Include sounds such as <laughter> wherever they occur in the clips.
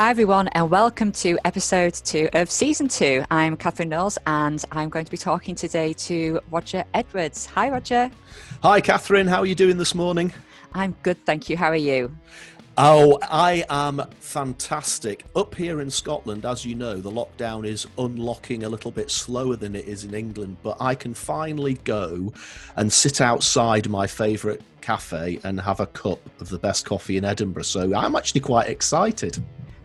Hi, everyone, and welcome to episode two of season two. I'm Catherine Knowles, and I'm going to be talking today to Roger Edwards. Hi, Roger. Hi, Catherine. How are you doing this morning? I'm good, thank you. How are you? Oh, I am fantastic. Up here in Scotland, as you know, the lockdown is unlocking a little bit slower than it is in England, but I can finally go and sit outside my favourite cafe and have a cup of the best coffee in Edinburgh. So I'm actually quite excited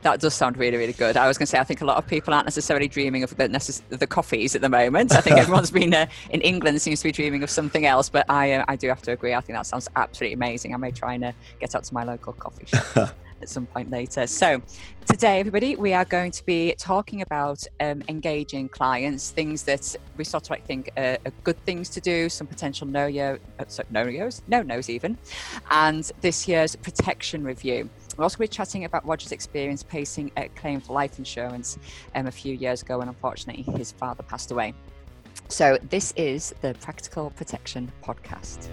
that does sound really, really good. I was going to say, I think a lot of people aren't necessarily dreaming of the, necess- the coffees at the moment. I think <laughs> everyone's been uh, in England seems to be dreaming of something else. But I, uh, I do have to agree. I think that sounds absolutely amazing. I may try and uh, get out to my local coffee shop. <laughs> at some point later. So, today, everybody, we are going to be talking about um, engaging clients, things that we sort of like think are, are good things to do, some potential no uh, yos, no nos even, and this year's protection review. We're also going to be chatting about Roger's experience pacing a claim for life insurance um, a few years ago when unfortunately his father passed away. So, this is the Practical Protection Podcast.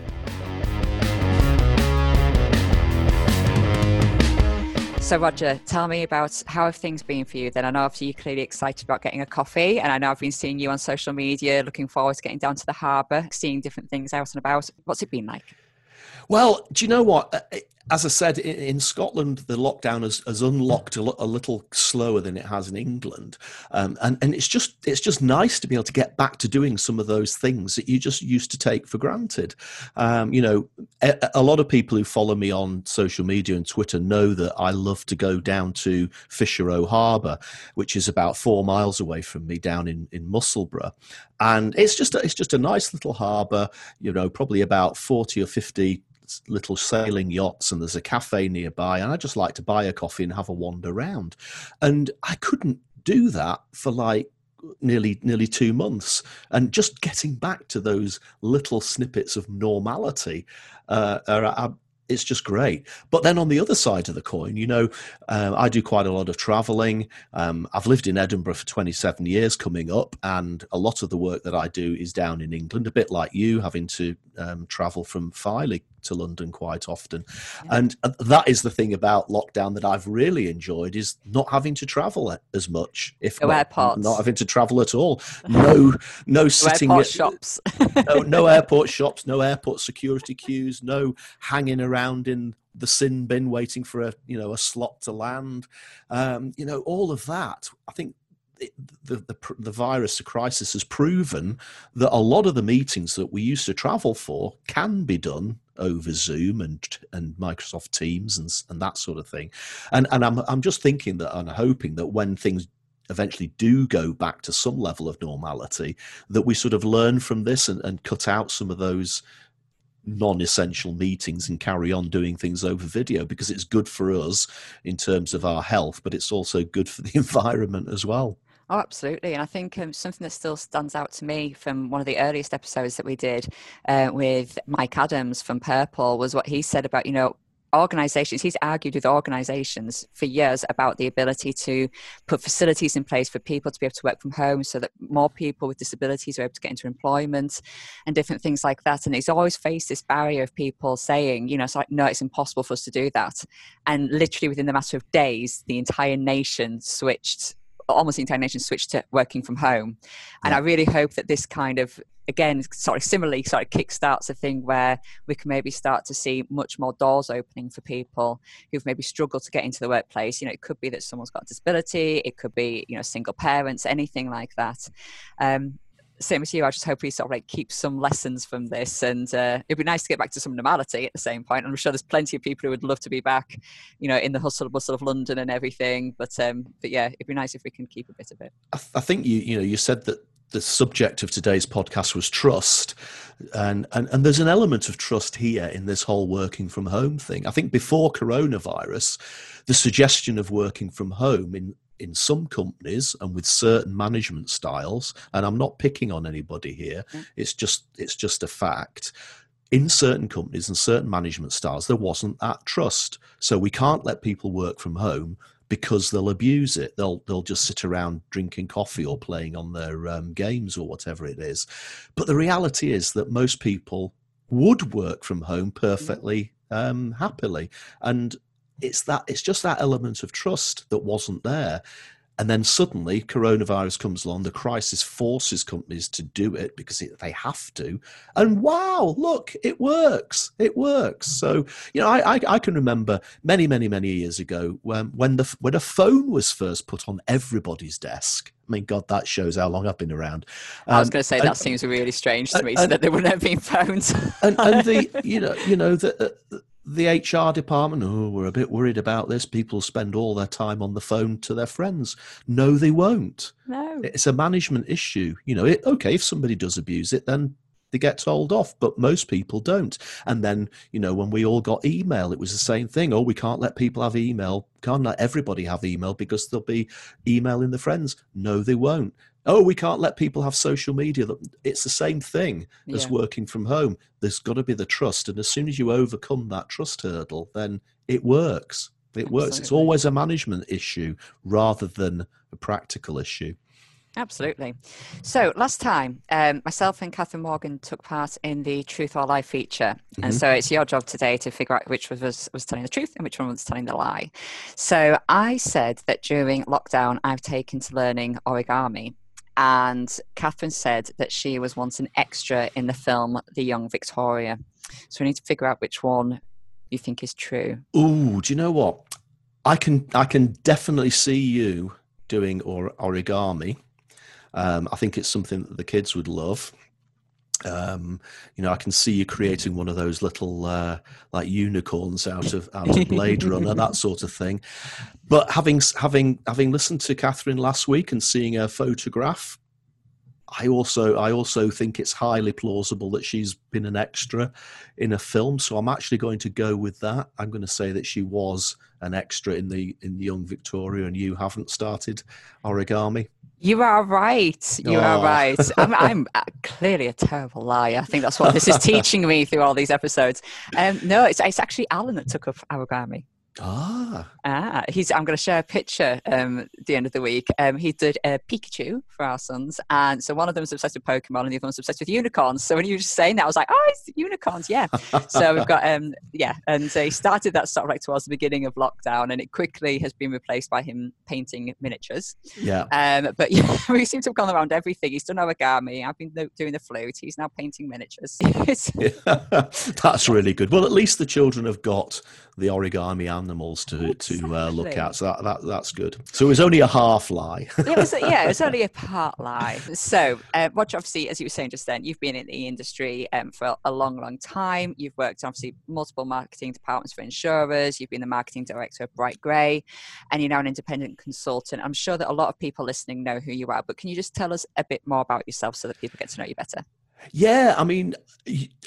So, Roger, tell me about how have things been for you then? I know after you're clearly excited about getting a coffee, and I know I've been seeing you on social media, looking forward to getting down to the harbour, seeing different things out and about. What's it been like? Well, do you know what? Uh, As I said, in, Scotland, the lockdown has, has unlocked a, a, little slower than it has in England, um, and and it's just it's just nice to be able to get back to doing some of those things that you just used to take for granted. Um, you know, a, a, lot of people who follow me on social media and Twitter know that I love to go down to Fisherrow Harbour, which is about four miles away from me down in in Musselburgh, and it's just a, it's just a nice little harbour. You know, probably about forty or fifty little sailing yachts and there's a cafe nearby and I just like to buy a coffee and have a wander around. And I couldn't do that for like nearly nearly two months and just getting back to those little snippets of normality uh, are, are, it's just great. But then on the other side of the coin, you know, uh, I do quite a lot of traveling. Um, I've lived in Edinburgh for 27 years coming up, and a lot of the work that I do is down in England, a bit like you, having to um, travel from Filey to London quite often. Yeah. And uh, that is the thing about lockdown that I've really enjoyed is not having to travel as much, if no not, airports. not having to travel at all. <laughs> No, no sitting airport at, shops. <laughs> no, no <laughs> airport shops, no airport security queues, no hanging around in the sin bin waiting for a you know a slot to land. Um, you know all of that. I think the, the, the virus, the crisis has proven that a lot of the meetings that we used to travel for can be done over Zoom and and Microsoft Teams and and that sort of thing. And and I'm I'm just thinking that and hoping that when things eventually do go back to some level of normality, that we sort of learn from this and, and cut out some of those non-essential meetings and carry on doing things over video because it's good for us in terms of our health but it's also good for the <laughs> environment as well Oh, absolutely. And I think um, something that still stands out to me from one of the earliest episodes that we did uh, with Mike Adams from Purple was what he said about, you know, organizations he's argued with organizations for years about the ability to put facilities in place for people to be able to work from home so that more people with disabilities are able to get into employment and different things like that and he's always faced this barrier of people saying you know it's like no it's impossible for us to do that and literally within the matter of days the entire nation switched almost the entire nation switched to working from home. And yeah. I really hope that this kind of again sort of similarly sort of kickstarts a thing where we can maybe start to see much more doors opening for people who've maybe struggled to get into the workplace you know it could be that someone's got a disability it could be you know single parents anything like that um, same as you, I just hope we sort of like keep some lessons from this, and uh, it'd be nice to get back to some normality at the same point. I'm sure there's plenty of people who would love to be back, you know, in the hustle and bustle of London and everything. But um, but yeah, it'd be nice if we can keep a bit of it. I, th- I think you you know you said that the subject of today's podcast was trust and, and and there's an element of trust here in this whole working from home thing i think before coronavirus the suggestion of working from home in in some companies and with certain management styles and i'm not picking on anybody here. Mm. it's just it's just a fact. In certain companies and certain management styles there wasn't that trust. So we can't let people work from home because they'll abuse it. They'll they'll just sit around drinking coffee or playing on their um, games or whatever it is. But the reality is that most people would work from home perfectly um, happily. And it's that it's just that element of trust that wasn't there and then suddenly coronavirus comes along the crisis forces companies to do it because it, they have to and wow look it works it works so you know I, I, I can remember many many many years ago when when the when a phone was first put on everybody's desk I mean, God, that shows how long I've been around. Um, I was um, going to say and, that seems really strange to and, me, so that there wouldn't have been phones. and, and the, <laughs> you know, you know, the, uh, the HR department, oh, we're a bit worried about this. People spend all their time on the phone to their friends. No, they won't. No. It's a management issue. You know, it, okay, if somebody does abuse it, then they get told off, but most people don't. And then, you know, when we all got email, it was the same thing. Oh, we can't let people have email. Can't let everybody have email because they'll be email in the friends. No, they won't oh we can't let people have social media it's the same thing yeah. as working from home there's got to be the trust and as soon as you overcome that trust hurdle then it works it Absolutely. works it's always a management issue rather than a practical issue Absolutely. So last time, um, myself and Catherine Morgan took part in the Truth or Lie feature, mm-hmm. and so it's your job today to figure out which was was telling the truth and which one was telling the lie. So I said that during lockdown, I've taken to learning origami, and Catherine said that she was once an extra in the film The Young Victoria. So we need to figure out which one you think is true. Ooh, do you know what? I can I can definitely see you doing or origami. Um, I think it's something that the kids would love. Um, you know, I can see you creating one of those little uh, like unicorns out of out of Blade Runner, that sort of thing. But having having having listened to Catherine last week and seeing her photograph, I also I also think it's highly plausible that she's been an extra in a film. So I'm actually going to go with that. I'm going to say that she was an extra in the in the Young Victoria, and you haven't started origami. You are right. You oh. are right. I'm, <laughs> I'm, clearly a terrible liar. I think that's what this is <laughs> teaching me through all these episodes. Um, no, it's, it's actually Alan that took up origami. Ah. Ah, he's. I'm going to share a picture um, at the end of the week. Um, he did a Pikachu for our sons, and so one of them's obsessed with Pokemon, and the other one's obsessed with unicorns. So when you were just saying that, I was like, oh, it's unicorns, yeah. <laughs> so we've got, um, yeah, and so he started that sort of like towards the beginning of lockdown, and it quickly has been replaced by him painting miniatures. Yeah. Um, but <laughs> yeah, we seem to have gone around everything. He's done origami. I've been doing the flute. He's now painting miniatures. <laughs> yeah. That's really good. Well, at least the children have got the origami animals to exactly. to uh, look at. So that, that that's good. So it was only a half lie. it was yeah, it was <laughs> only a part lie. So uh, Roger, obviously, as you were saying just then, you've been in the industry um, for a long, long time. You've worked obviously multiple marketing departments for insurers. You've been the marketing director of Bright Grey, and you're now an independent consultant. I'm sure that a lot of people listening know who you are, but can you just tell us a bit more about yourself so that people get to know you better? Yeah, I mean,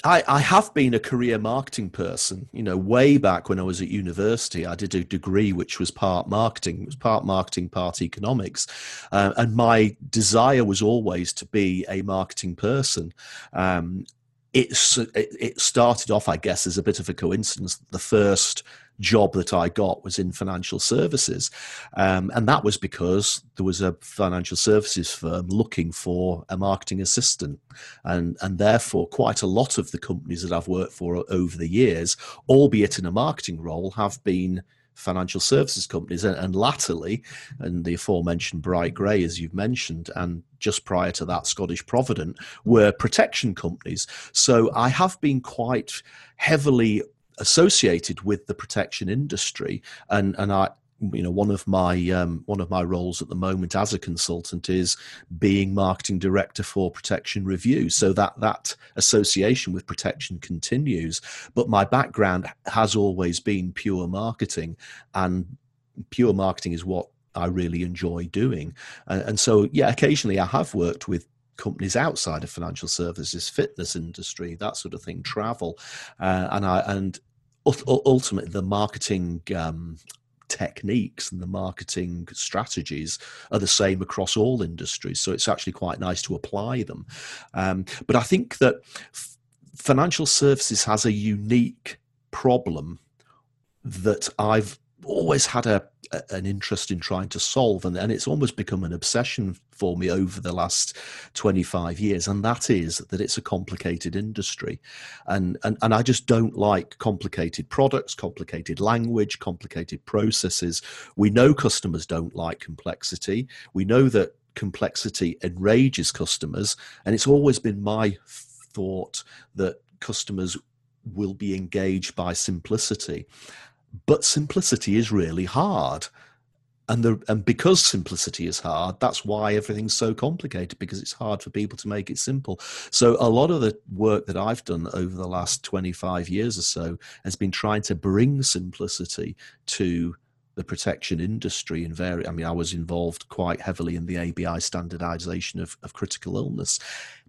I, I have been a career marketing person. You know, way back when I was at university, I did a degree which was part marketing, it was part marketing, part economics, uh, and my desire was always to be a marketing person. Um, it's it started off, I guess, as a bit of a coincidence. The first job that I got was in financial services. Um, and that was because there was a financial services firm looking for a marketing assistant. And, and therefore, quite a lot of the companies that I've worked for over the years, albeit in a marketing role, have been financial services companies and, and latterly and the aforementioned bright grey as you've mentioned and just prior to that scottish provident were protection companies so i have been quite heavily associated with the protection industry, and and I you know one of my um, one of my roles at the moment as a consultant is being marketing director for protection review. So that that association with protection continues. But my background has always been pure marketing and pure marketing is what I really enjoy doing. And, and so yeah occasionally I have worked with companies outside of financial services, fitness industry, that sort of thing, travel, uh, and I and ultimately the marketing um, techniques and the marketing strategies are the same across all industries. So it's actually quite nice to apply them. Um, but I think that f- financial services has a unique problem that I've always had a, a, an interest in trying to solve, and, and it's almost become an obsession for me over the last 25 years, and that is that it's a complicated industry. And, and, and I just don't like complicated products, complicated language, complicated processes. We know customers don't like complexity. We know that complexity enrages customers, and it's always been my thought that customers will be engaged by simplicity. But simplicity is really hard. And, the, and because simplicity is hard, that's why everything's so complicated because it's hard for people to make it simple. So, a lot of the work that I've done over the last 25 years or so has been trying to bring simplicity to the protection industry in very i mean i was involved quite heavily in the abi standardization of, of critical illness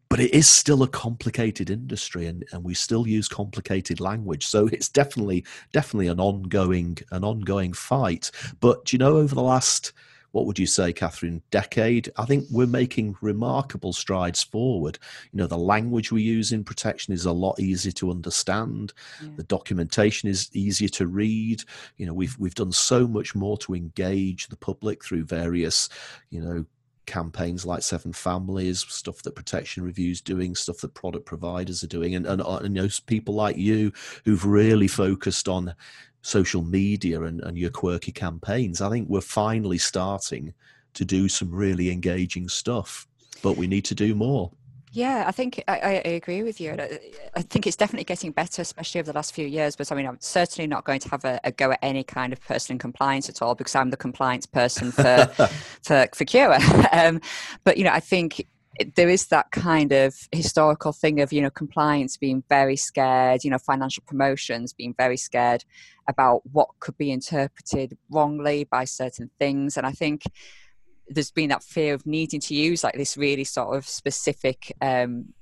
but it is still a complicated industry and, and we still use complicated language. So <laughs> it's definitely definitely an ongoing an ongoing fight. But you know over the last what would you say catherine decade i think we're making remarkable strides forward. You know the language we use in protection is a lot easier to understand. Yeah. the documentation is easier to read. You know we've we've done so much more to engage the public through various you know campaigns like Seven Families, stuff that Protection Review's doing, stuff that product providers are doing, and, and, uh, and know, people like you who've really focused on social media and, and your quirky campaigns. I think we're finally starting to do some really engaging stuff, but we need to do more. Yeah, I think I, I, agree with you. I think it's definitely getting better, especially over the last few years. But I mean, I'm certainly not going to have a, a go at any kind of person in compliance at all because I'm the compliance person for <laughs> for for Cure. <laughs> Um, but you know, I think there is that kind of historical thing of you know compliance being very scared you know financial promotions being very scared about what could be interpreted wrongly by certain things and i think there's been that fear of needing to use like this really sort of specific um,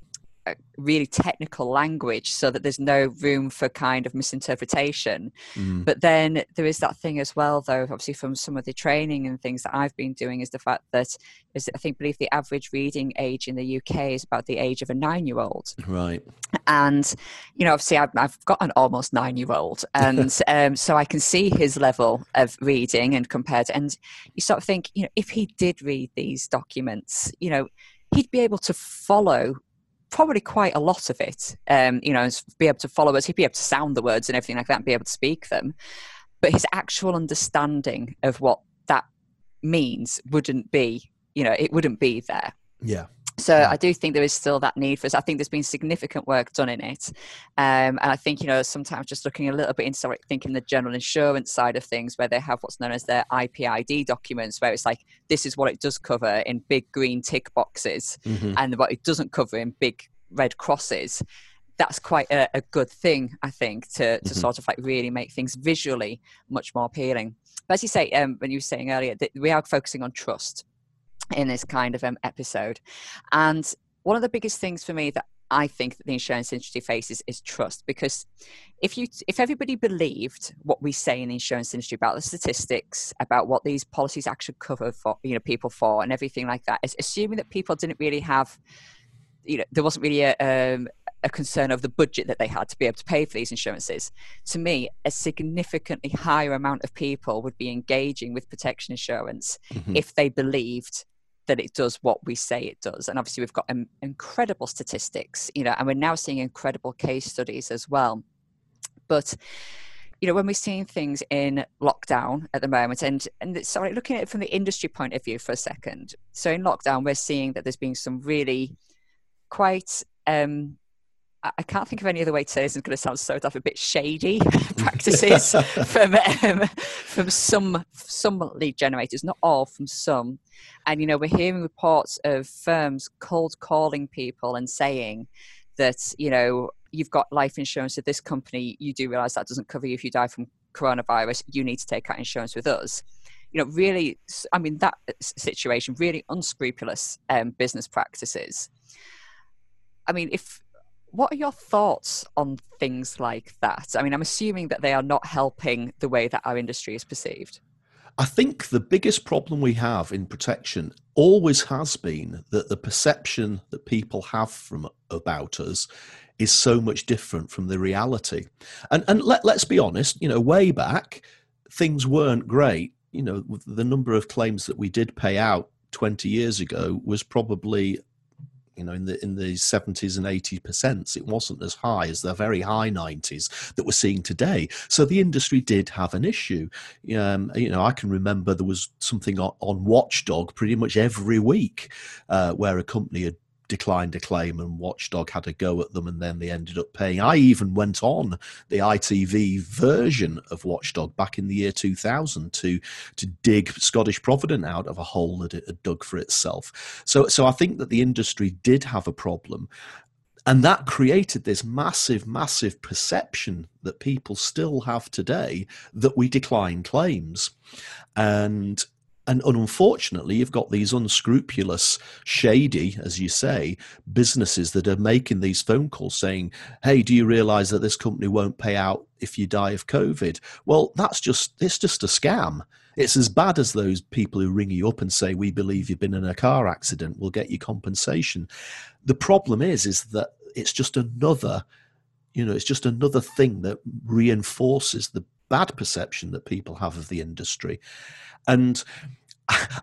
really technical language so that there's no room for kind of misinterpretation. Mm. but then there is that thing as well though obviously from some of the training and things that i've been doing is the fact that is i think believe the average reading age in the uk is about the age of a nine year old right. And you know obviously i've, I've got an almost nine year old <laughs> and um, so i can see his level of reading and compared and you sort of think you know if he did read these documents you know he'd be able to follow probably quite a lot of it. Um, you know, be able to follow us, he'd be able to sound the words and everything like that, and be able to speak them. But his actual understanding of what that means wouldn't be, you know, it wouldn't be there. Yeah. So I do think there is still that need for us. I think there's been significant work done in it, um, and I think you know sometimes just looking a little bit into like thinking the general insurance side of things, where they have what's known as their IPID documents, where it's like this is what it does cover in big green tick boxes, mm-hmm. and what it doesn't cover in big red crosses. That's quite a, a good thing, I think, to to mm-hmm. sort of like really make things visually much more appealing. But as you say, um, when you were saying earlier, that we are focusing on trust in this kind of um, episode. And one of the biggest things for me that I think that the insurance industry faces is trust because if you if everybody believed what we say in the insurance industry about the statistics about what these policies actually cover for you know people for and everything like that is assuming that people didn't really have you know there wasn't really a um, a concern of the budget that they had to be able to pay for these insurances. To me, a significantly higher amount of people would be engaging with protection insurance mm-hmm. if they believed that it does what we say it does. And obviously, we've got um, incredible statistics, you know, and we're now seeing incredible case studies as well. But you know, when we're seeing things in lockdown at the moment, and and sorry, looking at it from the industry point of view for a second. So in lockdown, we're seeing that there's been some really quite um, I can't think of any other way to say this. It's going to sound so tough, a bit shady <laughs> practices from um, from some some lead generators, not all, from some. And you know, we're hearing reports of firms cold calling people and saying that you know you've got life insurance with this company, you do realize that doesn't cover you if you die from coronavirus. You need to take out insurance with us. You know, really, I mean, that situation really unscrupulous um, business practices. I mean, if what are your thoughts on things like that? I mean, I'm assuming that they are not helping the way that our industry is perceived. I think the biggest problem we have in protection always has been that the perception that people have from about us is so much different from the reality. And and let, let's be honest, you know, way back things weren't great, you know, the number of claims that we did pay out 20 years ago was probably you know in the in the 70s and 80 percent it wasn't as high as the very high 90s that we're seeing today. So the industry did have an issue. Um, you know i can remember there was something on, on watchdog pretty much every week uh, where a company had declined a claim and Watchdog had a go at them and then they ended up paying. I even went on the ITV version of Watchdog back in the year 2000 to to dig Scottish Provident out of a hole that it had dug for itself. So so I think that the industry did have a problem. And that created this massive, massive perception that people still have today that we decline claims. And and unfortunately, you've got these unscrupulous, shady, as you say, businesses that are making these phone calls saying, "Hey, do you realize that this company won't pay out if you die of COVID?" Well, that's just it's just a scam. It's as bad as those people who ring you up and say, "We believe you've been in a car accident. We'll get you compensation." The problem is, is that it's just another, you know, it's just another thing that reinforces the bad perception that people have of the industry. And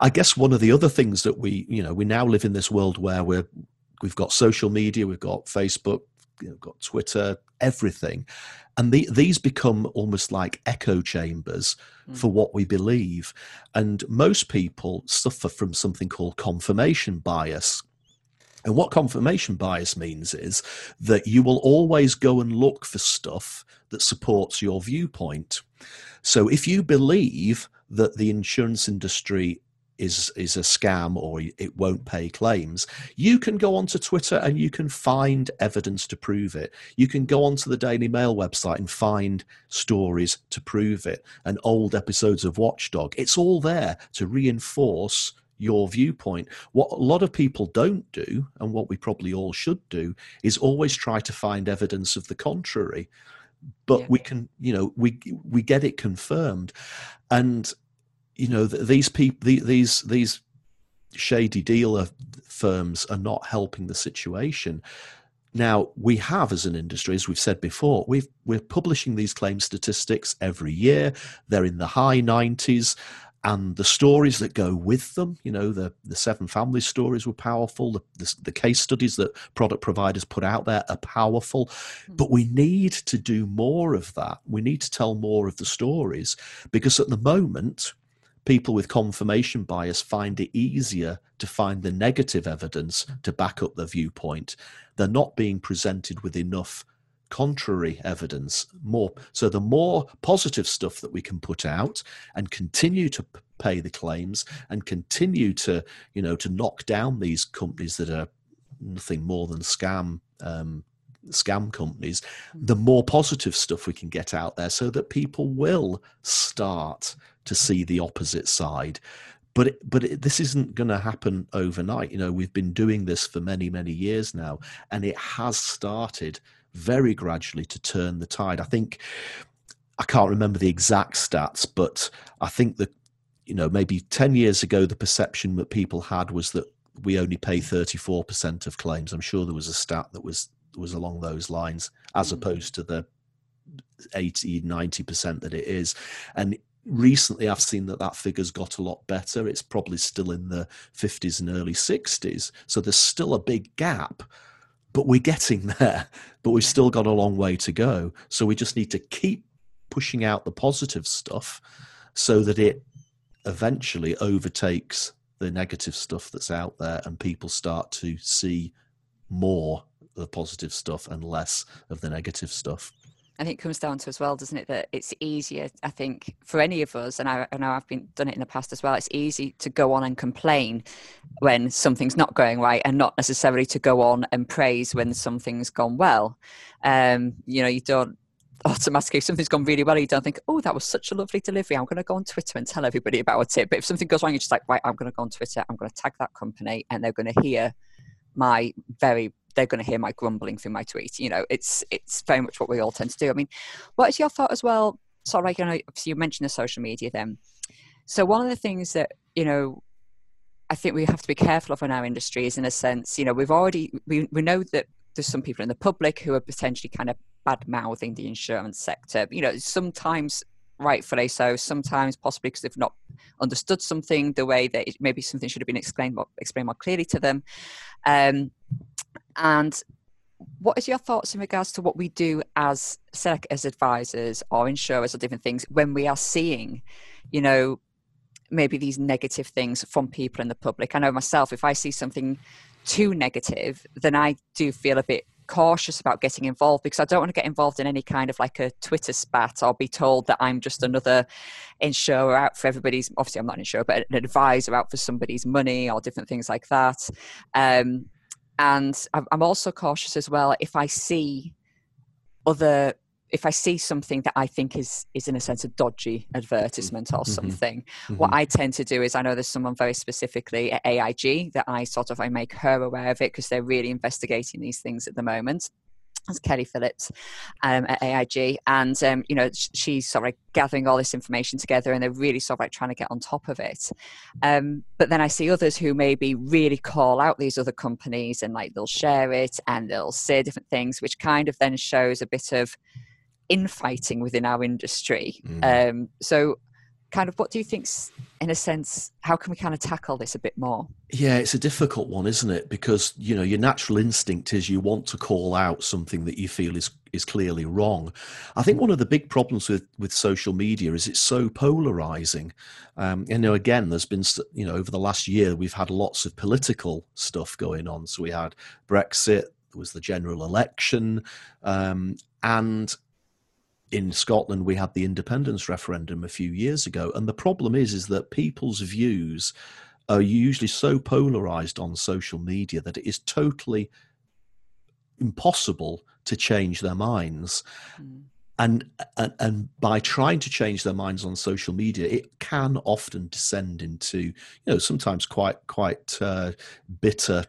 I guess one of the other things that we, you know, we now live in this world where we're we've got social media, we've got Facebook, you know, got Twitter, everything, and the, these become almost like echo chambers mm. for what we believe. And most people suffer from something called confirmation bias. And what confirmation bias means is that you will always go and look for stuff that supports your viewpoint. So if you believe that the insurance industry is is a scam or it won't pay claims you can go onto twitter and you can find evidence to prove it you can go onto the daily mail website and find stories to prove it and old episodes of watchdog it's all there to reinforce your viewpoint. What a lot of people don't do and what we probably all should do is always try to find evidence of the contrary. But yeah. we can you know we we get it confirmed. And you know these people these these shady dealer firms are not helping the situation. Now we have as an industry as we've said before we've we're publishing these claim statistics every year. They're in the high 90s and the stories that go with them you know the the seven family stories were powerful the, the, the case studies that product providers put out there are powerful. Mm-hmm. but we need to do more of that. We need to tell more of the stories because at the moment people with confirmation bias find it easier to find the negative evidence to back up their viewpoint. They're not being presented with enough contrary evidence more. So the more positive stuff that we can put out and continue to pay the claims and continue to you know to knock down these companies that are nothing more than scam um, scam companies the more positive stuff we can get out there so that people will start to see the opposite side. But it, but it, this isn't going to happen overnight. You know we've been doing this for many many years now and it has started very gradually to turn the tide. I think I can't remember the exact stats, but I think that you know maybe 10 years ago the perception that people had was that we only pay 34% of claims. I'm sure there was a stat that was was along those lines as mm. opposed to the 80 90% that it is and recently i've seen that that figure's got a lot better it's probably still in the 50s and early 60s so there's still a big gap but we're getting <laughs> there. But we've still got a long way to go. So we just need to keep pushing out the positive stuff so that it eventually overtakes the negative stuff that's out there and people start to see more of the positive stuff and less of the negative stuff. I think it comes down to as well, doesn't it, that it's easier, I think, for any of us, and I, I, know I've been done it in the past as well, it's easy to go on and complain when something's not going right and not necessarily to go on and praise when something's gone well. Um, you know, you don't <laughs> automatically if something's gone really well, you don't think, oh, that was such a lovely delivery. I'm going to go on Twitter and tell everybody about it. But if something goes wrong, you're just like, right, I'm going to go on Twitter, I'm going to tag that company, and they're going to hear my very they're going to hear my grumbling through my tweet. You know, it's it's very much what we all tend to do. I mean, what is your thought as well? Sorry, like, you know, you mentioned the social media then. So one of the things that you know, I think we have to be careful of in our industry is, in a sense, you know, we've already we we know that there's some people in the public who are potentially kind of bad mouthing the insurance sector. You know, sometimes rightfully so. Sometimes possibly because they've not understood something the way that it, maybe something should have been explained more, explained more clearly to them. Um, and what is your thoughts in regards to what we do as SEC as advisors or insurers or different things when we are seeing, you know, maybe these negative things from people in the public? I know myself, if I see something too negative, then I do feel a bit cautious about getting involved because I don't want to get involved in any kind of like a Twitter spat or be told that I'm just another insurer out for everybody's. Obviously, I'm not an insurer, but an advisor out for somebody's money or different things like that. Um, and I'm also cautious as well if I see other if I see something that I think is is in a sense a dodgy advertisement or mm-hmm. something, mm-hmm. what I tend to do is I know there's someone very specifically at AIG that I sort of I make her aware of it because they're really investigating these things at the moment as Kelly Phillips um, at AIG, and um, you know she's sort of gathering all this information together, and they're really sort of like trying to get on top of it. Um, but then I see others who maybe really call out these other companies, and like they'll share it and they'll say different things, which kind of then shows a bit of infighting within our industry. Mm. Um, so, kind of, what do you think, in a sense, how can we kind of tackle this a bit more? Yeah, it's a difficult one, isn't it? Because you know your natural instinct is you want to call out something that you feel is is clearly wrong. I think one of the big problems with with social media is it's so polarizing. Um, you know, again, there's been you know over the last year we've had lots of political stuff going on. So we had Brexit, there was the general election, um, and in Scotland, we had the independence referendum a few years ago, and the problem is, is that people's views are usually so polarized on social media that it is totally impossible to change their minds. Mm. And, and and by trying to change their minds on social media, it can often descend into you know sometimes quite quite uh, bitter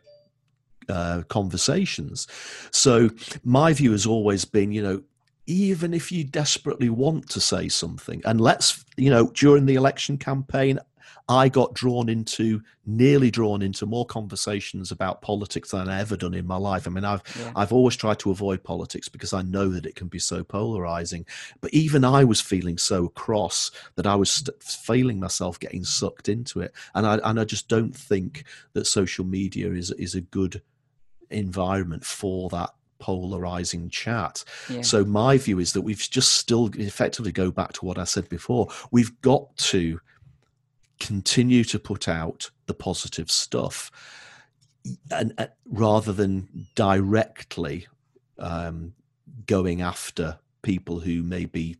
uh, conversations. So my view has always been, you know, even if you desperately want to say something, and let's, you know, during the election campaign, I got drawn into, nearly drawn into more conversations about politics than I've ever done in my life. I mean, I've yeah. I've always tried to avoid politics because I know that it can be so polarizing. But even I was feeling so cross that I was st- feeling myself getting sucked into it, and I and I just don't think that social media is is a good environment for that polarizing chat. Yeah. So my view is that we've just still effectively go back to what I said before. We've got to continue to put out the positive stuff and uh, rather than directly um, going after people who may be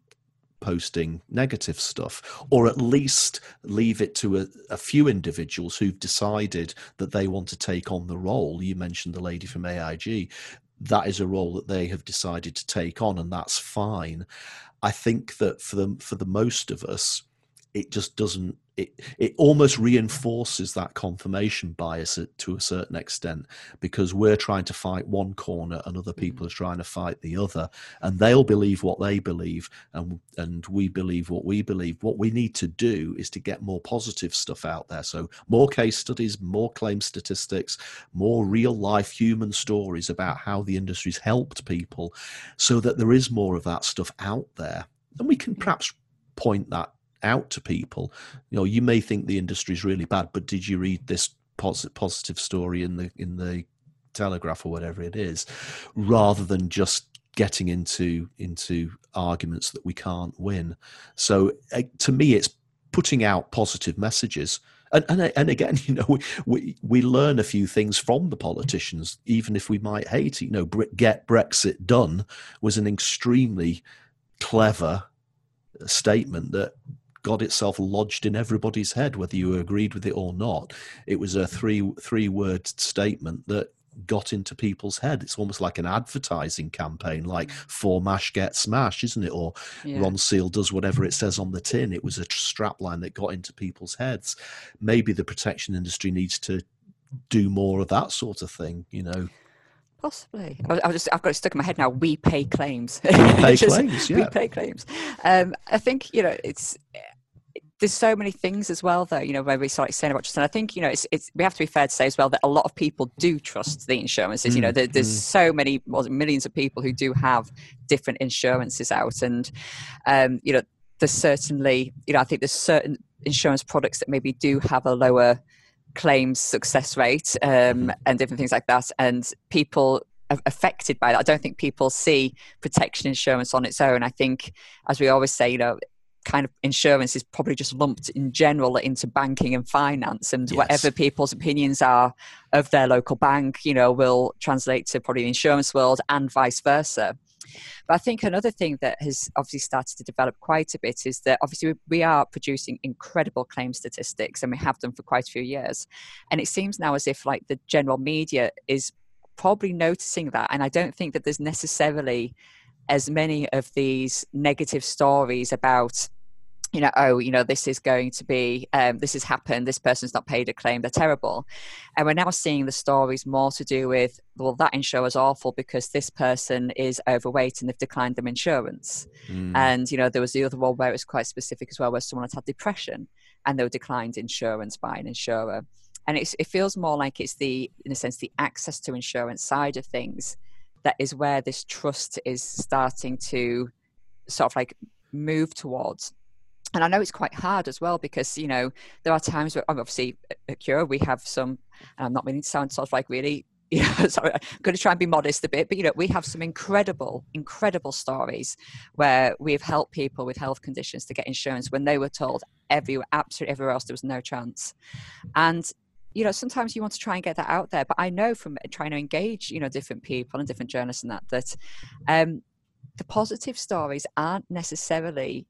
posting negative stuff, or at least leave it to a, a, few individuals who've decided that they want to take on the role. You mentioned the lady from AIG that is a role that they have decided to take on, and that's fine. I think that for the for the most of us, it just doesn't it it almost reinforces that confirmation bias to a certain extent because we're trying to fight one corner and other people mm. are trying to fight the other. And they'll believe what they believe and and we believe what we believe. What we need to do is to get more positive stuff out there. So more case studies more claim statistics more real life human stories about how the industry's helped people so that there is more of that stuff out there. And we can perhaps point that out to people. You know, you may think the industry is really bad, but did you read this positive story in the in the Telegraph or whatever it is, rather than just getting into into arguments that we can't win. So uh, to me, it's putting out positive messages. And, and, and again, <laughs> you know, we, we, we learn a few things from the politicians, even if we might hate it. You know, get Brexit done was an extremely clever statement that got itself lodged in everybody's head, whether you agreed with it or not. It was a three three word statement that got into people's head. It's almost like an advertising campaign, like mm. "For Mash Get Smash," isn't it? Or yeah. Ronseal does whatever it says on the tin. It was a strapline that got into people's heads. Maybe the protection industry needs to do more of that sort of thing. You know. Possibly. I, just, I've got it stuck in my head now. We pay claims. Pay <laughs> claims, yeah. We pay claims. Um, I think, you know, it's there's so many things as well though you know where we start saying about trust and i think you know it's, it's we have to be fair to say as well that a lot of people do trust the insurances mm, you know mm, there, there's mm. so many well, millions of people who do have different insurances out and um, you know there's certainly, you know, I think there's certain insurance products that maybe do have a lower claims success rate um, mm-hmm. and different things like that. And people affected by that. I don't think people see protection insurance on its own. I think, as we always say, you know, kind of insurance is probably just lumped in general into banking and finance and yes. whatever people's opinions are of their local bank you know will translate to probably the insurance world and vice versa but I think another thing that has obviously started to develop quite a bit is that obviously we are producing incredible claim statistics and we have done for quite a few years. And it seems now as if like the general media is probably noticing that. And I don't think that there's necessarily as many of these negative stories about you know, oh, you know, this is going to be, um, this has happened, this person's not paid a claim, they're terrible. And we're now seeing the stories more to do with, well, that insurer's awful because this person is overweight and they've declined them insurance. Mm. And, you know, there was the other one where it was quite specific as well, where someone had had depression and they were declined insurance by an insurer. And it feels more like it's the, in a sense, the access to insurance side of things that is where this trust is starting to sort of like move towards and I know it's quite hard as well because you know there are times where obviously at Cure we have some. And I'm not meaning to sound sort of like really. You know, <laughs> sorry, I'm going to try and be modest a bit, but you know, we have some incredible, incredible stories where we've helped people with health conditions to get insurance when they were told everywhere, absolutely everywhere else, there was no chance. And you know, sometimes you want to try and get that out there, but I know from trying to engage, you know, different people and different journalists and that that um, the positive stories aren't necessarily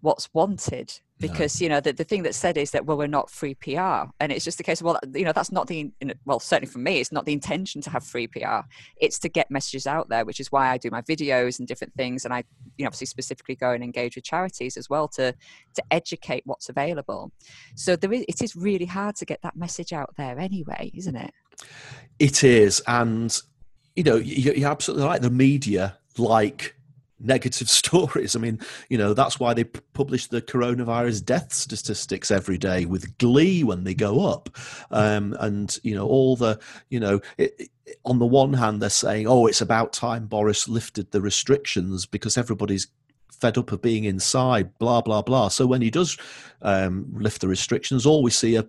what's wanted because no. you know the, the thing that's said is that well we're not free pr and it's just a case of well you know that's not the well certainly for me it's not the intention to have free pr it's to get messages out there which is why i do my videos and different things. And i you know obviously specifically go and engage with charities as well to to educate what's available. So there is it is really hard to get that message out there anyway isn't it? It is. And you know you're absolutely right. The media like negative <laughs> stories. I mean, you know, that's why they p- publish the coronavirus death statistics every day with glee when they go up. Um, and, you know, all the, you know, it, it, on the one hand, they're saying, oh, it's about time Boris lifted the restrictions because everybody's fed up of being inside, blah, blah, blah. So when he does um, lift the restrictions, all we see are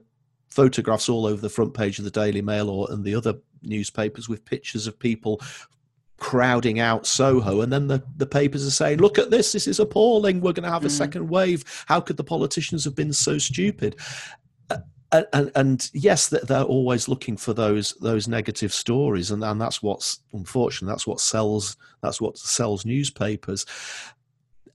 photographs all over the front page of the Daily Mail or and the other newspapers with pictures of people crowding out Soho, and then the, the papers are saying, "Look at this! This is appalling. We're going to have a mm. second wave. How could the politicians have been so stupid?" Uh, and, and, and, yes, they're always looking for those those negative stories, and, and that's what's unfortunate. That's what sells. That's what sells newspapers.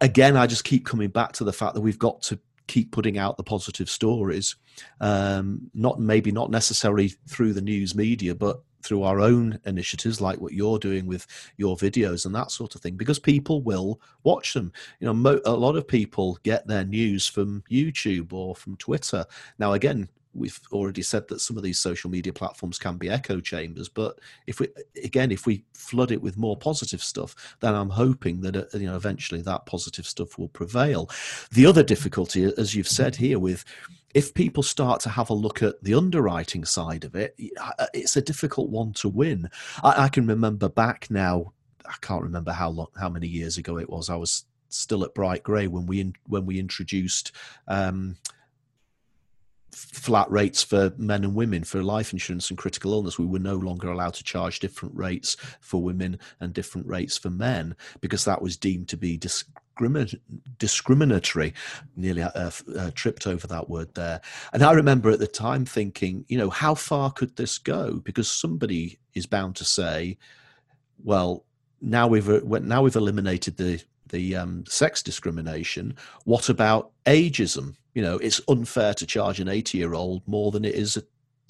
Again, I just keep coming back to the fact that we've got to keep putting out the positive stories. Um, not maybe not necessarily through the news media, but through our own initiatives like what you're doing with your videos and that sort of thing because people will watch them you know mo- a lot of people get their news from youtube or from twitter now again we've already said that some of these social media platforms can be echo chambers but if we again if we flood it with more positive stuff then i'm hoping that uh, you know eventually that positive stuff will prevail the other difficulty as you've said here with if people start to have a look at the underwriting side of it, uh, it's a difficult one to win. I, I can remember back now. I can't remember how long, how many years ago it was. I was still at Bright Grey when we in, when we introduced um, flat rates for men and women for life insurance and critical illness. We were no longer allowed to charge different rates for women and different rates for men because that was deemed to be dis- discriminatory. Nearly uh, uh, tripped over that word there. And I remember at the time thinking, you know, how far could this go? Because somebody is bound to say, well, now we've uh, now we've eliminated the the um, sex discrimination. What about ageism? You know, it's unfair to charge an 80 year old more than it is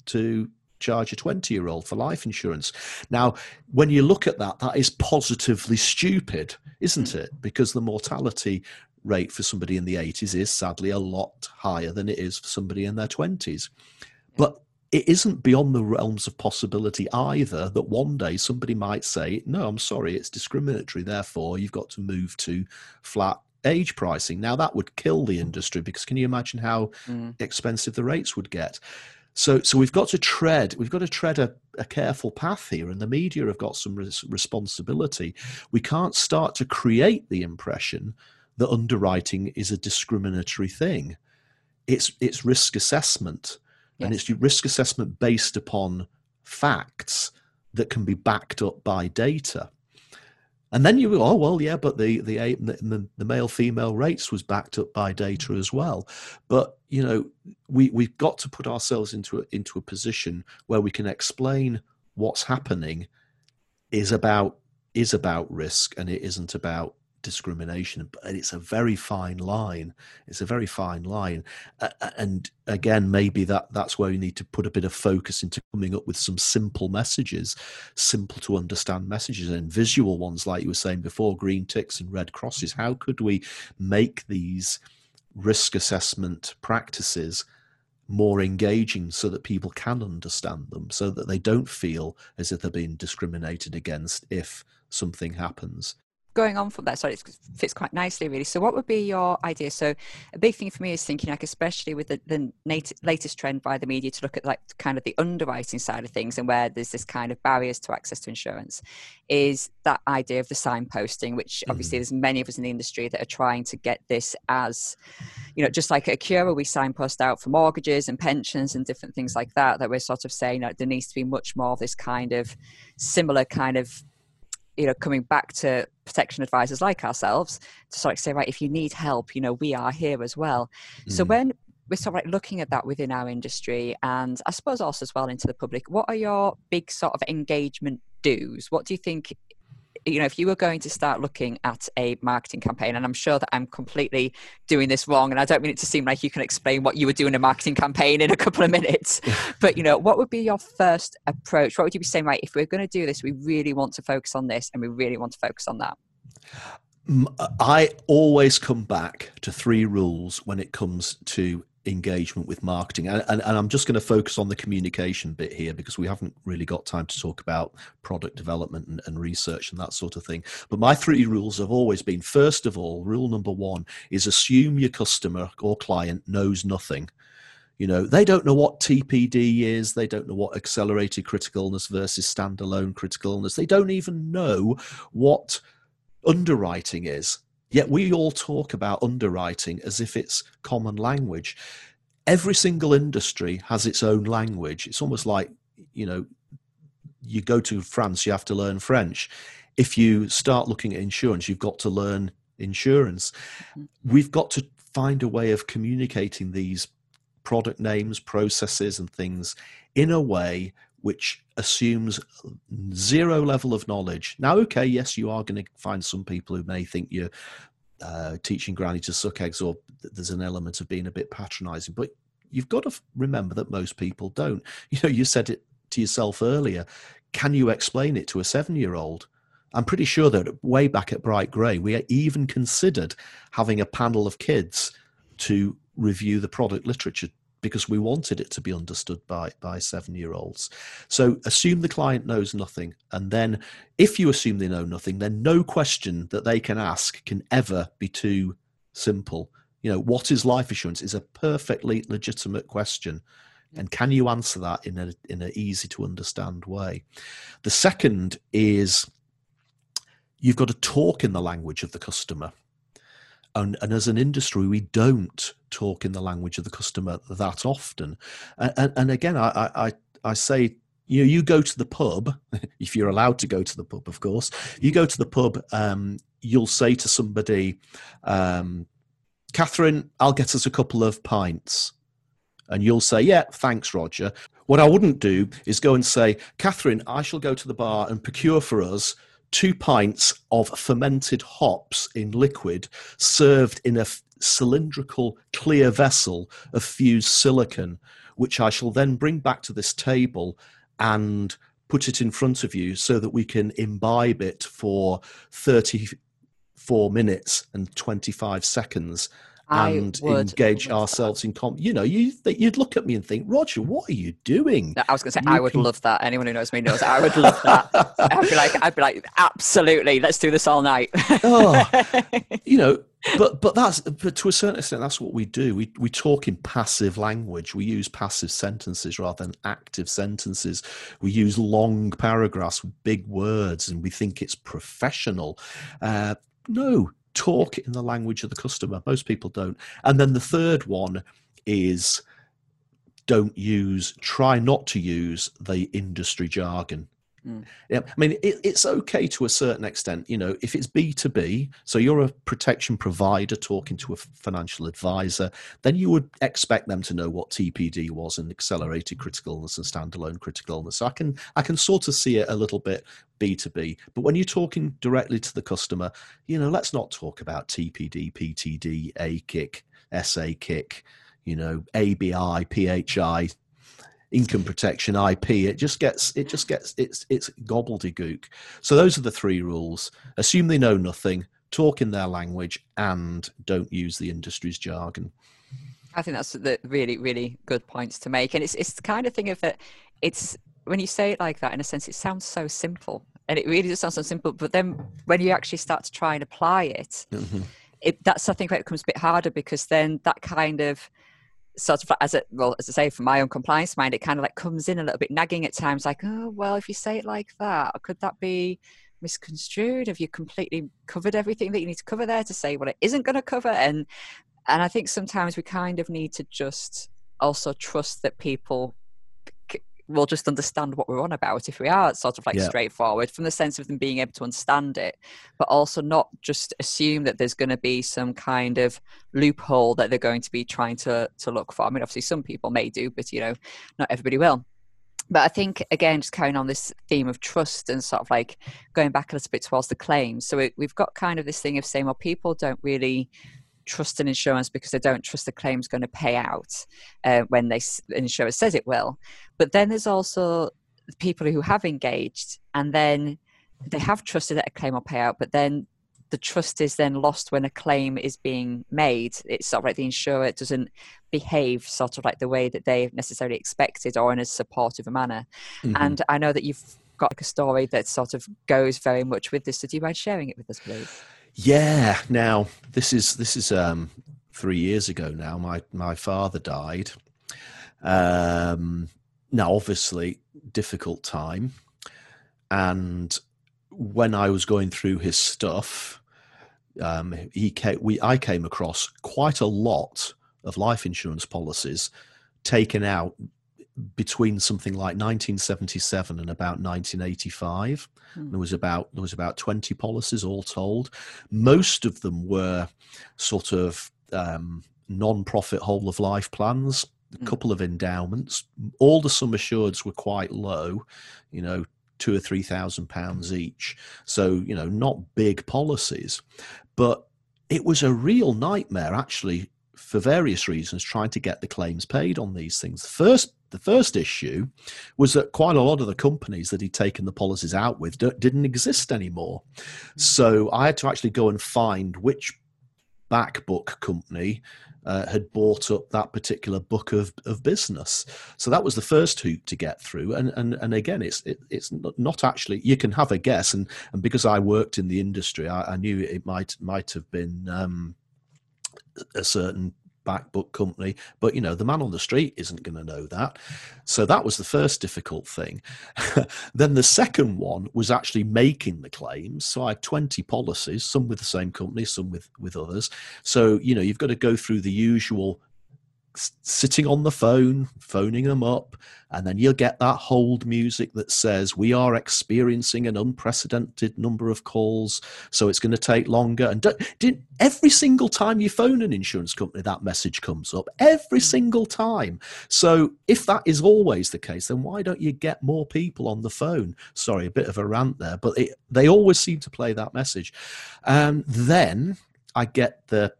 to charge a 20 year old for life insurance. Now, when you look at that, that is positively stupid, isn't it? Because the mortality rate for somebody in the 80s is sadly a lot higher than it is for somebody in their 20s. But it isn't beyond the realms of possibility either that one day somebody might say, No, I'm sorry, it's discriminatory. Therefore, you've got to move to flat age pricing. Now, that would kill the industry because can you imagine how mm. expensive the rates would get? So, so we've got to tread. We've got to tread a, a careful path here, and the media have got some res- responsibility. We can't start to create the impression that underwriting is a discriminatory thing. It's it's risk assessment, yes. and it's your risk assessment based upon facts that can be backed up by data. And then you oh well yeah, but the the the, the male female rates was backed up by data as well. But you know we we've got to put ourselves into a, into a position where we can explain what's happening is about is about risk and it isn't about discrimination but it's a very fine line. It's a very fine line. Uh, and again maybe that that's where we need to put a bit of focus into coming up with some simple messages simple to understand messages and visual ones like you were saying before green ticks and red crosses. How could we make these risk assessment practices more engaging so that people can understand them so that they don't feel as if they're being discriminated against if something happens going on from that, sorry, it fits quite nicely, really. So, what would be your idea? So, a big thing for me is thinking, like, especially with the, the nat- latest trend by the media to look at like kind of the underwriting side of things and where there's this kind of barriers to access to insurance, is that idea of the signposting, which obviously mm. there's many of us in the industry that are trying to get this as, you know, just like at Acura, we signpost out for mortgages and pensions and different things like that. That we're sort of saying that there needs to be much more of this kind of similar kind of you know coming back to protection advisors like ourselves to sort of say right if you need help you know we are here as well mm. so when we're sort of like looking at that within our industry and i suppose also as well into the public what are your big sort of engagement do's what do you think you know, if you were going to start looking at a marketing campaign, and I'm sure that I'm completely doing this wrong, and I don't mean it to seem like you can explain what you were doing a marketing campaign in a couple of minutes, <laughs> but you know, what would be your first approach? What would you be saying, right? If we're going to do this, we really want to focus on this, and we really want to focus on that. I always come back to three rules when it comes to engagement with marketing. And, and, and I'm just going to focus on the communication bit here because we haven't really got time to talk about product development and, and research and that sort of thing. But my three rules have always been first of all, rule number one is assume your customer or client knows nothing. You know, they don't know what TPD is. They don't know what accelerated critical illness versus standalone critical illness. They don't even know what underwriting is Yet we all talk about underwriting as if it's common language. Every single industry has its own language. It's almost like, you know, you go to France, you have to learn French. If you start looking at insurance, you've got to learn insurance. Mm-hmm. We've got to find a way of communicating these product names, processes, and things in a way which assumes zero level of knowledge. Now, okay, yes, you are going to find some people who may think you're uh, teaching Granny to suck eggs, or there's an element of being a bit patronizing, but you've got to remember that most people don't. <laughs> You know, you said it to yourself earlier. Can you explain it to a seven year old? I'm pretty sure that way back at Bright Grey, we even considered having a panel of kids to review the product literature because we wanted it to be understood by by seven year olds so assume the client knows nothing and then if you assume they know nothing then no question that they can ask can ever be too simple. You know what is life assurance? Is a perfectly legitimate question and can you answer that in a in an easy to understand way? The second is you've got to talk in the language of the customer. And, and as an industry, we don't talk in the language of the customer that often. And, and, again, I, I, I say you know, you go to the pub, <laughs> if you're allowed to go to the pub, of course, you go to the pub, um, you'll say to somebody, um, Catherine, I'll get us a couple of pints. And you'll say, Yeah, thanks, Roger. What I wouldn't do is go and say, Catherine, I shall go to the bar and procure for us two pints of fermented hops in liquid served in a cylindrical clear vessel of fused silicon, which I shall then bring back to this table and put it in front of you so that we can imbibe it for 34 minutes and 25 seconds and engage ourselves that. in com you know you you'd look at me and think roger what are you doing? I was going to say you i would can... love that. Anyone who knows me knows i would love that. <laughs> I'd be like i'd be like absolutely let's do this all night. Oh, <laughs> you know but but that's but to a certain extent that's what we do. We we talk in passive language. We use passive sentences rather than active sentences. We use long paragraphs with big words and we think it's professional. Uh, no talk in the language of the customer. Most people don't. And then the third one is don't use, try not to use the industry jargon. Mm. Yeah, I mean, it, it's okay to a certain extent. You know, if it's B two B, so you're a protection provider talking to a financial advisor, then you would expect them to know what TPD was and accelerated critical illness and standalone critical illness. So I can I can sort of see it a little bit B two B. But when you're talking directly to the customer, you know, let's not talk about TPD, PTD, ACIC, SA kick, you know, ABI, PHI, income protection ip it just gets it just gets it's it's gobbledygook. So those are the three rules. Assume they know nothing talk in their language and don't use the industry's jargon. I think that's the really really good points to make. And it's it's the kind of thing of that it's when you say it like that in a sense it sounds so simple. And it really does sound so simple but then when you actually start to try and apply it, mm-hmm. it that's i think where it becomes a bit harder because then that kind of sort of as a well as I say from my own compliance mind, it kind of like comes in a little bit nagging at times, like, oh well, if you say it like that, could that be misconstrued? Have you completely covered everything that you need to cover there to say what it isn't going to cover? And and I think sometimes we kind of need to just also trust that people will just understand what we're on about if we are sort of like yeah. straightforward from the sense of them being able to understand it, but also not just assume that there's going to be some kind of loophole that they're going to be trying to to look for. I mean, obviously some people may do, but you know, not everybody will. But I think again, just carrying on this theme of trust and sort of like going back a little bit towards the claims. So it, we've got kind of this thing of saying, well, people don't really trust an insurance because they don't trust the claim's going to pay out uh, when they the insurer says it will. But then there's also people who have engaged and then they have trusted that a claim will pay out, but then the trust is then lost when a claim is being made. It's sort of like the insurer doesn't behave sort of like the way that they necessarily expected or in as supportive a manner. Mm-hmm. And I know that you've got like a story that sort of goes very much with this. So do you mind sharing it with us, please? Yeah. Now this is this is um, three years ago now. My my father died. Um, now, obviously, difficult time, and when I was going through his stuff, um, he came, we I came across quite a lot of life insurance policies taken out between something like 1977 and about 1985 hmm. there was about there was about 20 policies all told. Most of them were sort of um, non-profit whole of life plans a hmm. couple of endowments. All the sum assureds were quite low you know two or three thousand pounds each. So you know not big policies. But it was a real nightmare actually for various reasons trying to get the claims paid on these things. First the first issue was that quite a lot of the companies that he'd taken the policies out with didn't exist anymore. Hmm. So I had to actually go and find which back book company uh, had bought up that particular book of, of business. So that was the first hoop to get through. And and, and again, it's it, it's not actually you can have a guess. And and because I worked in the industry, I, I knew it might might have been. Um, a certain back book company but you know the man on the street isn't going to know that. So that was the first difficult thing. <laughs> Then the second one was actually making the claims. So i had 20 policies some with the same company some with with others. So you know you've got to go through the usual sitting on the phone, phoning them up, and then you'll get that hold music that says, We are experiencing an unprecedented number of calls, so it's going to take longer. And every single time you phone an insurance company, that message comes up, every hmm. single time. So if that is always the case, then why don't you get more people on the phone? Sorry, a bit of a rant there, but it, they always seem to play that message. And then I get the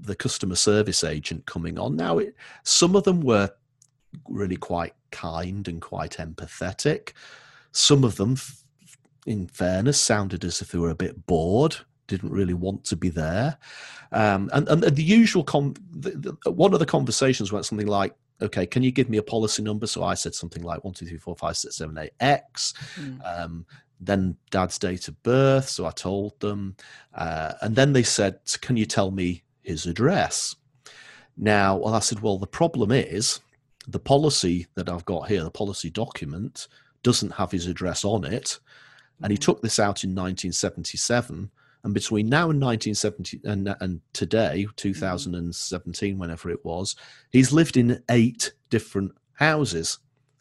the customer service agent coming on. Now, it, some of them were really quite kind and quite empathetic. Some of them, in fairness, sounded as if they were a bit bored, didn't really want to be there. Um, and, and the usual, com- the, the, one of the conversations went something like, okay, can you give me a policy number? So I said something like "One one, two, three, four, five, six, seven, eight, X. Mm. Um, then dad's date of birth. So I told them. Uh, and then they said, can you tell me his address. Now, well, I said, well, the problem is the policy that I've got here, the policy document, doesn't have his address on it. And he mm. took this out in 1977. And between now and 1970 and, and today, 2017, whenever it was, he's lived in eight different houses,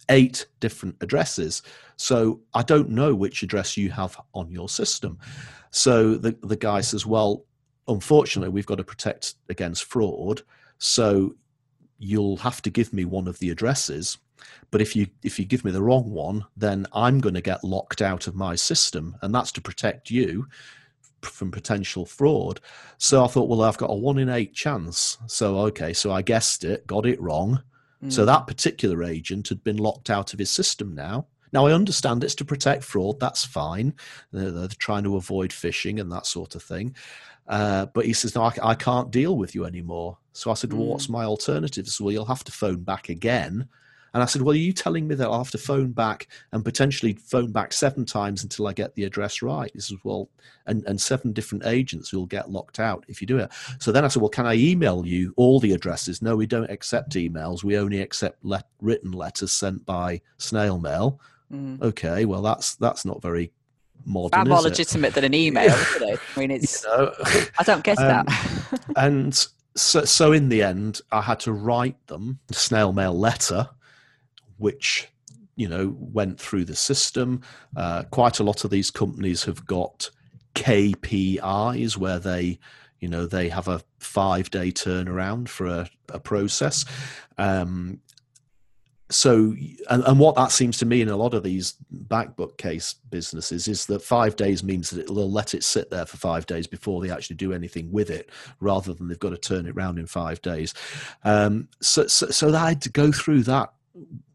eight different addresses. So I don't know which address you have on your system. So the, the guy says, Well, unfortunately, we've got to protect against fraud. So you'll have to give me one of the addresses but if you if you give me the wrong one then i'm going to get locked out of my system and that's to protect you from potential fraud so i thought well i've got a 1 in 8 chance so okay so i guessed it got it wrong mm. so that particular agent had been locked out of his system now now, I understand it's to protect fraud. That's fine. They're, they're trying to avoid phishing and that sort of thing. Uh, but he says, no, I, I, can't deal with you anymore. So I said, well, what's mm. my alternatives? Well, you'll have to phone back again. And I said, well, are you telling me that I'll have to phone back and potentially phone back seven times until I get the address right? He says, well, and, and seven different agents will get locked out if you do it. So then I said, well, can I email you all the addresses? No, we don't accept emails. We only accept let- written letters sent by snail mail. Mm. Okay, well, that's that's not very modern. Far more legitimate than an <laughs> email, I mean, it's. You know, I don't get um, that. <laughs> and so, so in the end, I had to write them a snail mail letter, which you know went through the system. Uh, quite a lot of these companies have got KPIs where they you know they have a five day turnaround for a, a process um, so and, and what that seems to me in a lot of these backbook case businesses is that five days means that they'll let it sit there for five days before they actually do anything with it rather than they've got to turn it around in five days. Um, so, so, so i had to go through that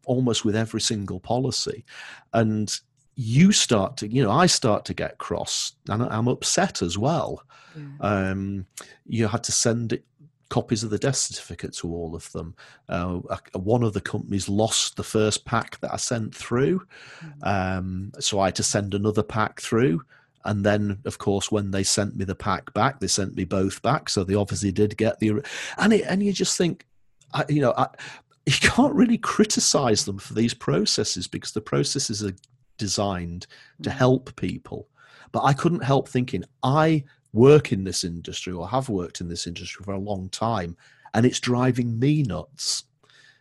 almost with every single policy. And you start to you know i start to get cross and i'm upset as well. Yeah. um, you had to send it copies of the death certificate to all of them. Uh, one of the companies lost the first pack that I sent through, mm. um, so I had to send another pack through. And then, of course, when they sent me the pack back, they sent me both back. So they obviously did get the, and it, and you just think, I, you know, I, you can't really criticize them for these processes because the processes are designed to mm. help people. But I couldn't help thinking, I work in this industry or have worked in this industry for a long time, and it's driving me nuts.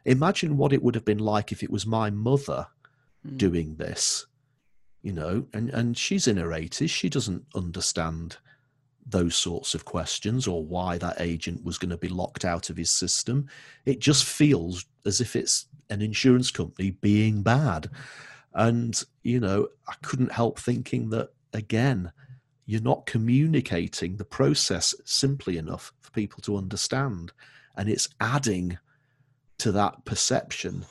Imagine what it would have been like if it was my mother mm. doing this, you know, and, and she's in her 80s. She doesn't understand those sorts of questions or why that agent was going to be locked out of his system. It just feels as if it's an insurance company being bad. And, you know, I couldn't help thinking that, again, you're not communicating the process simply enough for people to understand. And it's adding to that perception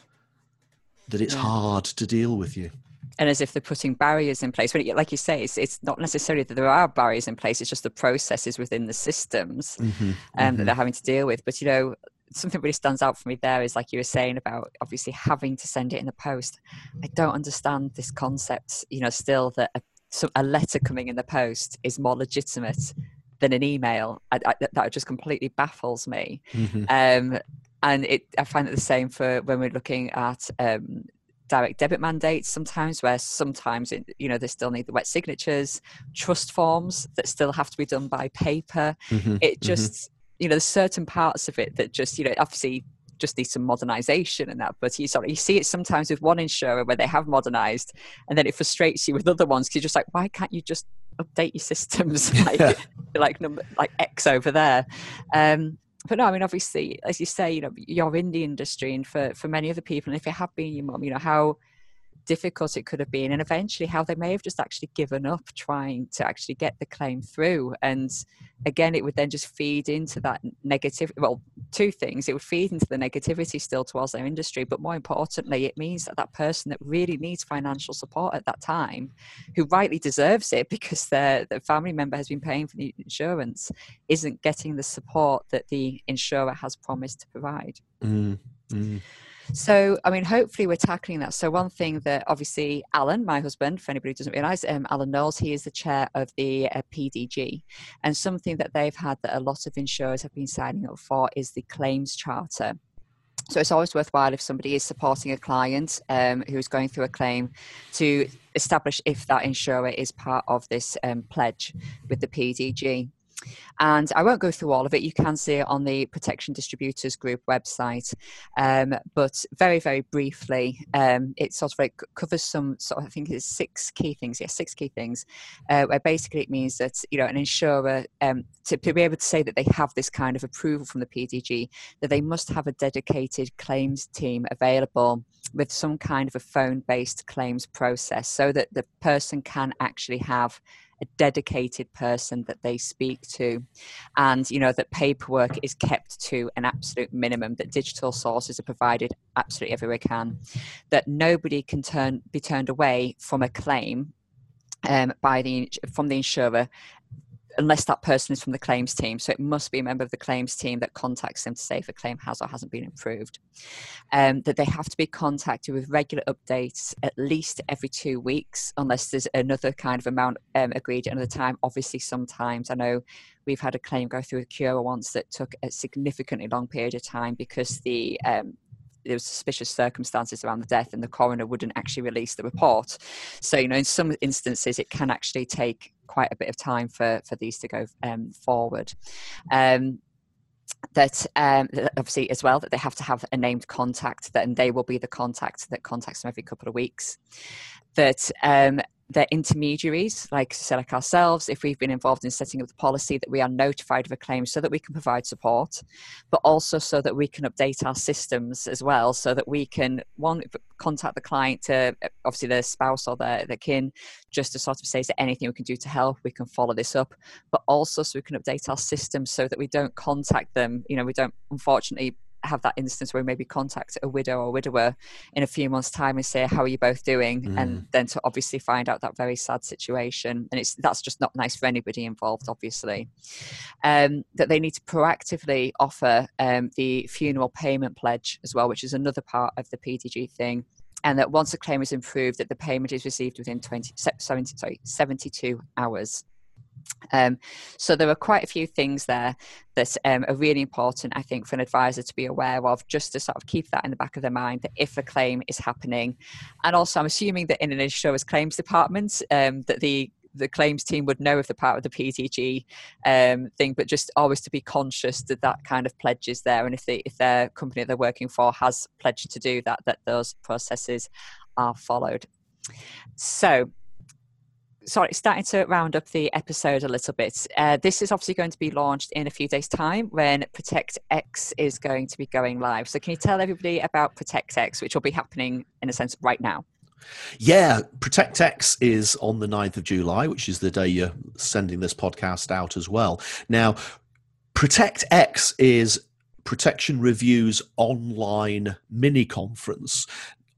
that it's yeah. hard to deal with you. And as if they're putting barriers in place. When, like you say, it's, it's not necessarily that there are barriers in place, it's just the processes within the systems mm-hmm, um, mm-hmm. that they're having to deal with. But, you know, something really stands out for me there is like you were saying about obviously having to send it in the post. I don't understand this concept, you know, still that a so a letter coming in the post is more legitimate than an email. I, I, that just completely baffles me. Mm-hmm. Um, and it, I find it the same for when we're looking at um, direct debit mandates sometimes where sometimes it, you know they still need the wet signatures trust forms that still have to be done by paper mm-hmm, it mm-hmm. just mm-hmm. you know there's certain parts of it that just you know obviously just needs some modernization and that. But you sort of you see it sometimes with one insurer where they have modernized, and then it frustrates you with other ones because you're just like, why can't you just update your systems <laughs> like <laughs> like number like X over there? Um, but no, I mean, obviously, as you say, you know, you're in the industry, and for for many other people, and if it had been your mum, you know how difficult it could have been and eventually how they may have just actually given up trying to actually get the claim through. And again it would then just feed into that negative well two things. It would feed into the negativity still towards their industry but more importantly it means that that person that really needs financial support at that time who rightly deserves it <laughs> because their, their family member has been paying for the insurance isn't getting the support that the insurer has promised to provide. Mm, mm. So, I mean, hopefully we're tackling that. So, one thing that obviously Alan, my husband, for anybody who doesn't realize, um, Alan Knowles, he is the chair of the uh, PDG. And something that they've had that a lot of insurers have been signing up for is the claims charter. So it's always worthwhile if somebody is supporting a client um, who's going through a claim to establish if that insurer is part of this um, pledge with the PDG. And I won't go through all of it. You can see it on the Protection Distributors Group website. Um, but very, very briefly, um, it sort of like covers some sort of, I think it's six key things. Yes, six key things. Uh, where basically it means that, you know, an insurer, um, to be able to say that they have this kind of approval from the PDG, that they must have a dedicated claims team available with some kind of a phone based claims process so that the person can actually have a dedicated person that they speak to and you know that paperwork is kept to an absolute minimum that digital sources are provided absolutely everywhere can that nobody can turn be turned away from a claim um, by the from the insurer unless that person is from the claims team. So it must be a member of the claims team that contacts them to say if a claim has or hasn't been approved. Um, that they have to be contacted with regular updates at least every two weeks, unless there's another kind of amount um, agreed at another time. Obviously, sometimes I know we've had a claim go through a cure once that took a significantly long period of time because the um, there was suspicious circumstances around the death and the coroner wouldn't actually release the report so you know in some instances it can actually take quite a bit of time for for these to go um, forward. Um, that um, obviously as well that they have to have a named contact that and they will be the contact that contacts them every couple of weeks that um, they're intermediaries, like say, like ourselves, if we've been involved in setting up the policy, that we are notified of a claim so that we can provide support, but also so that we can update our systems as well, so that we can one contact the client to obviously their spouse or their, their kin, just to sort of say is there anything we can do to help, we can follow this up, but also so we can update our systems so that we don't contact them. You know, we don't unfortunately have that instance where maybe contact a widow or widower in a few months' time and say, "How are you both doing?" Mm. and then to obviously find out that very sad situation, and it's that's just not nice for anybody involved, obviously. Um, that they need to proactively offer um, the funeral payment pledge as well, which is another part of the PDG thing and that once a claim is improved that the payment is received within 20, 70, sorry, 72 hours um, so there are quite a few things there that um, are really important, I think, for an advisor to be aware of, just to sort of keep that in the back of their mind that if a claim is happening, and also I'm assuming that in an insurer's claims department, um, that the the claims team would know if they're part of the PDG um, thing, but just always to be conscious that that kind of pledge is there, and if they if their company they're working for has pledged to do that, that those processes are followed. So sorry, starting to round up the episode a little bit. Uh, this is obviously going to be launched in a few days' time when Protect X is going to be going live. So, can you tell everybody about Protect X, which will be happening in a sense right now? Yeah, Protect X is on the 9th of July, which is the day you're sending this podcast out as well. Now, Protect X is Protection Review's online mini conference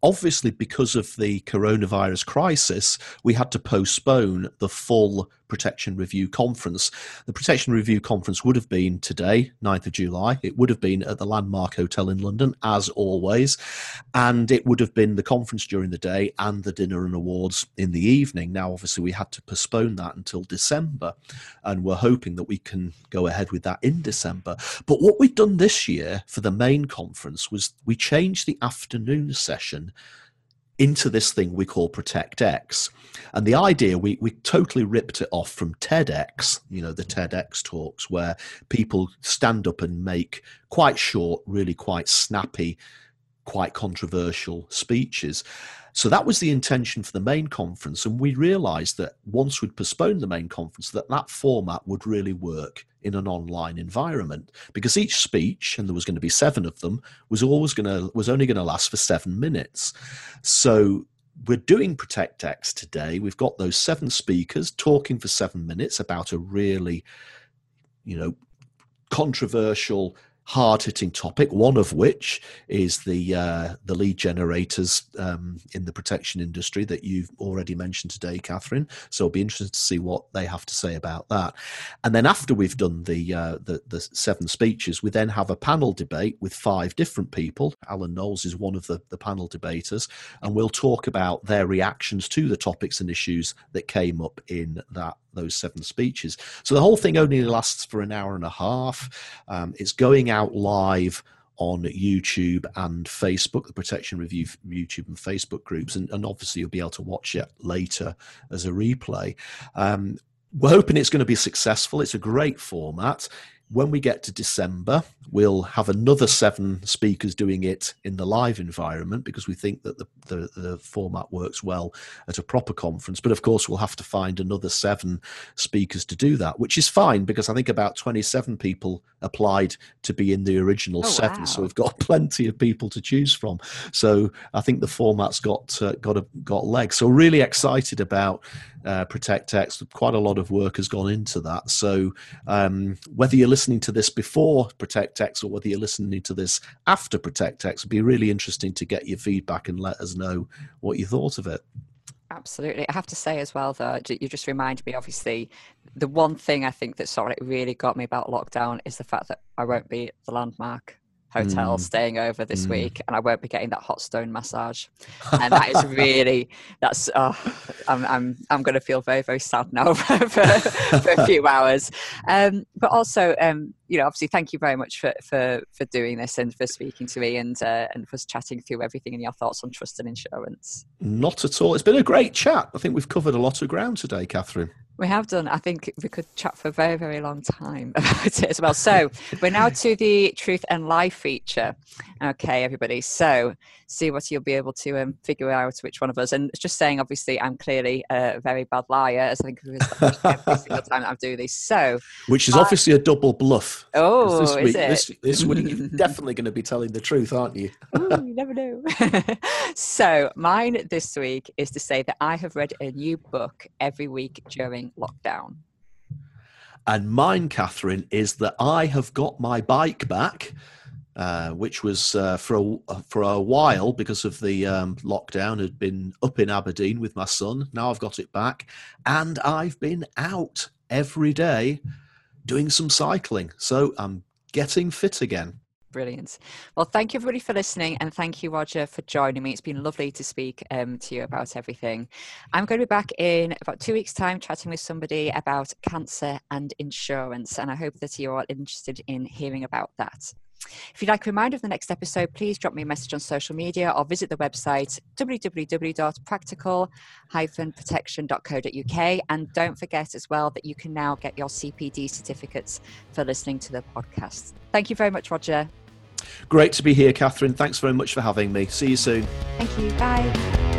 obviously, because of the coronavirus crisis, we had to postpone the full Protection Review Conference. The Protection Review Conference would have been today, 9th of July. It would have been at the Landmark Hotel in London, as always. And it would have been the conference during the day and the dinner and awards in the evening. Now, obviously, we had to postpone that until December. And we're hoping that we can go ahead with that in December. But what we've done this year for the main conference was we changed the afternoon session into this thing we call Protect X. And the idea, we, we totally ripped it off from TEDx, you know, the mm-hmm. TEDx talks, where people stand up and make quite short, really quite snappy, quite controversial speeches. So that was the intention for the main conference. And we realized that once we'd postponed the main conference, that that format would really work in an online environment because each speech and there was going to be seven of them was always going to was only going to last for seven minutes so we're doing protect x today we've got those seven speakers talking for seven minutes about a really you know controversial hard hitting topic, one of which is the uh, the lead generators um, in the protection industry that you've already mentioned today, Catherine. So I'll be interested to see what they have to say about that. And then after we've done the uh, the, the seven speeches, we then have a panel debate with five different people. Alan Knowles is one of the, the panel debaters, and we'll talk about their reactions to the topics and issues that came up in that those seven speeches. So the whole thing only lasts for an hour and a half. Um, it's going out live on YouTube and Facebook, the Protection Review YouTube and Facebook groups, and, and obviously you'll be able to watch it later as a replay. Um, we're hoping it's going to be successful. It's a great format when we get to December, we'll have another seven speakers doing it in the live environment because we think that the, the, the, format works well at a proper conference. But of course, we'll have to find another seven speakers to do that, which is fine because I think about 27 people applied to be in the original oh, seven. Wow. So we've got <laughs> plenty of people to choose from. So I think the format's got uh, got a, got legs. So really excited about uh, Protect X. Quite a lot of work has gone into that. So um, whether you're listening to this before Protect or whether you're listening to this after Protect X, would be really interesting to get your feedback and let us know what you thought of it. Absolutely. I have to say as well, though, you just reminded me, obviously, the one thing I think that sort of really got me about lockdown is the fact that I won't be at the landmark hotel mm. staying over this mm. week and I won't be getting that hot stone massage. And that is <laughs> really that's oh, I'm I'm I'm gonna feel very, very sad now for, <laughs> for, for a few hours. Um, but also um, you know, obviously thank you very much for for, for doing this and for speaking to me and uh, and for chatting through everything and your thoughts on trust and insurance. Not at all. It's been a great chat. I think we've covered a lot of ground today, Catherine. We have done. I think we could chat for a very, very long time <laughs> about it as well. So we're now to the truth and life feature. Okay, everybody. So see what you'll be able to um, figure out which one of us. And just saying, obviously, I'm clearly a very bad liar, as I think every <laughs> single time I do this. So, which is obviously a double bluff. Oh, this week, is it? This, this week, you're <laughs> definitely going to be telling the truth, aren't you? <laughs> Ooh, you never know. <laughs> so, mine this week is to say that I have read a new book every week during lockdown. And mine, Catherine, is that I have got my bike back. Uh, which was uh, for a, for a while because of the um, lockdown had been up in Aberdeen with my son. Now I've got it back, and I've been out every day doing some cycling. So I'm getting fit again. Brilliant. Well, thank you everybody for listening, and thank you, Roger, for joining me. It's been lovely to speak um, to you about everything. I'm going to be back in about two weeks' time chatting with somebody about cancer and insurance, and I hope that you're all interested in hearing about that. If you'd like a reminder of the next episode, please drop me a message on social media or visit the website www.practical-protection.co.uk. And don't forget as well that you can now get your CPD certificates for listening to the podcast. Thank you very much, Roger. Great to be here, Catherine. Thanks very much for having me. See you soon. Thank you. Bye.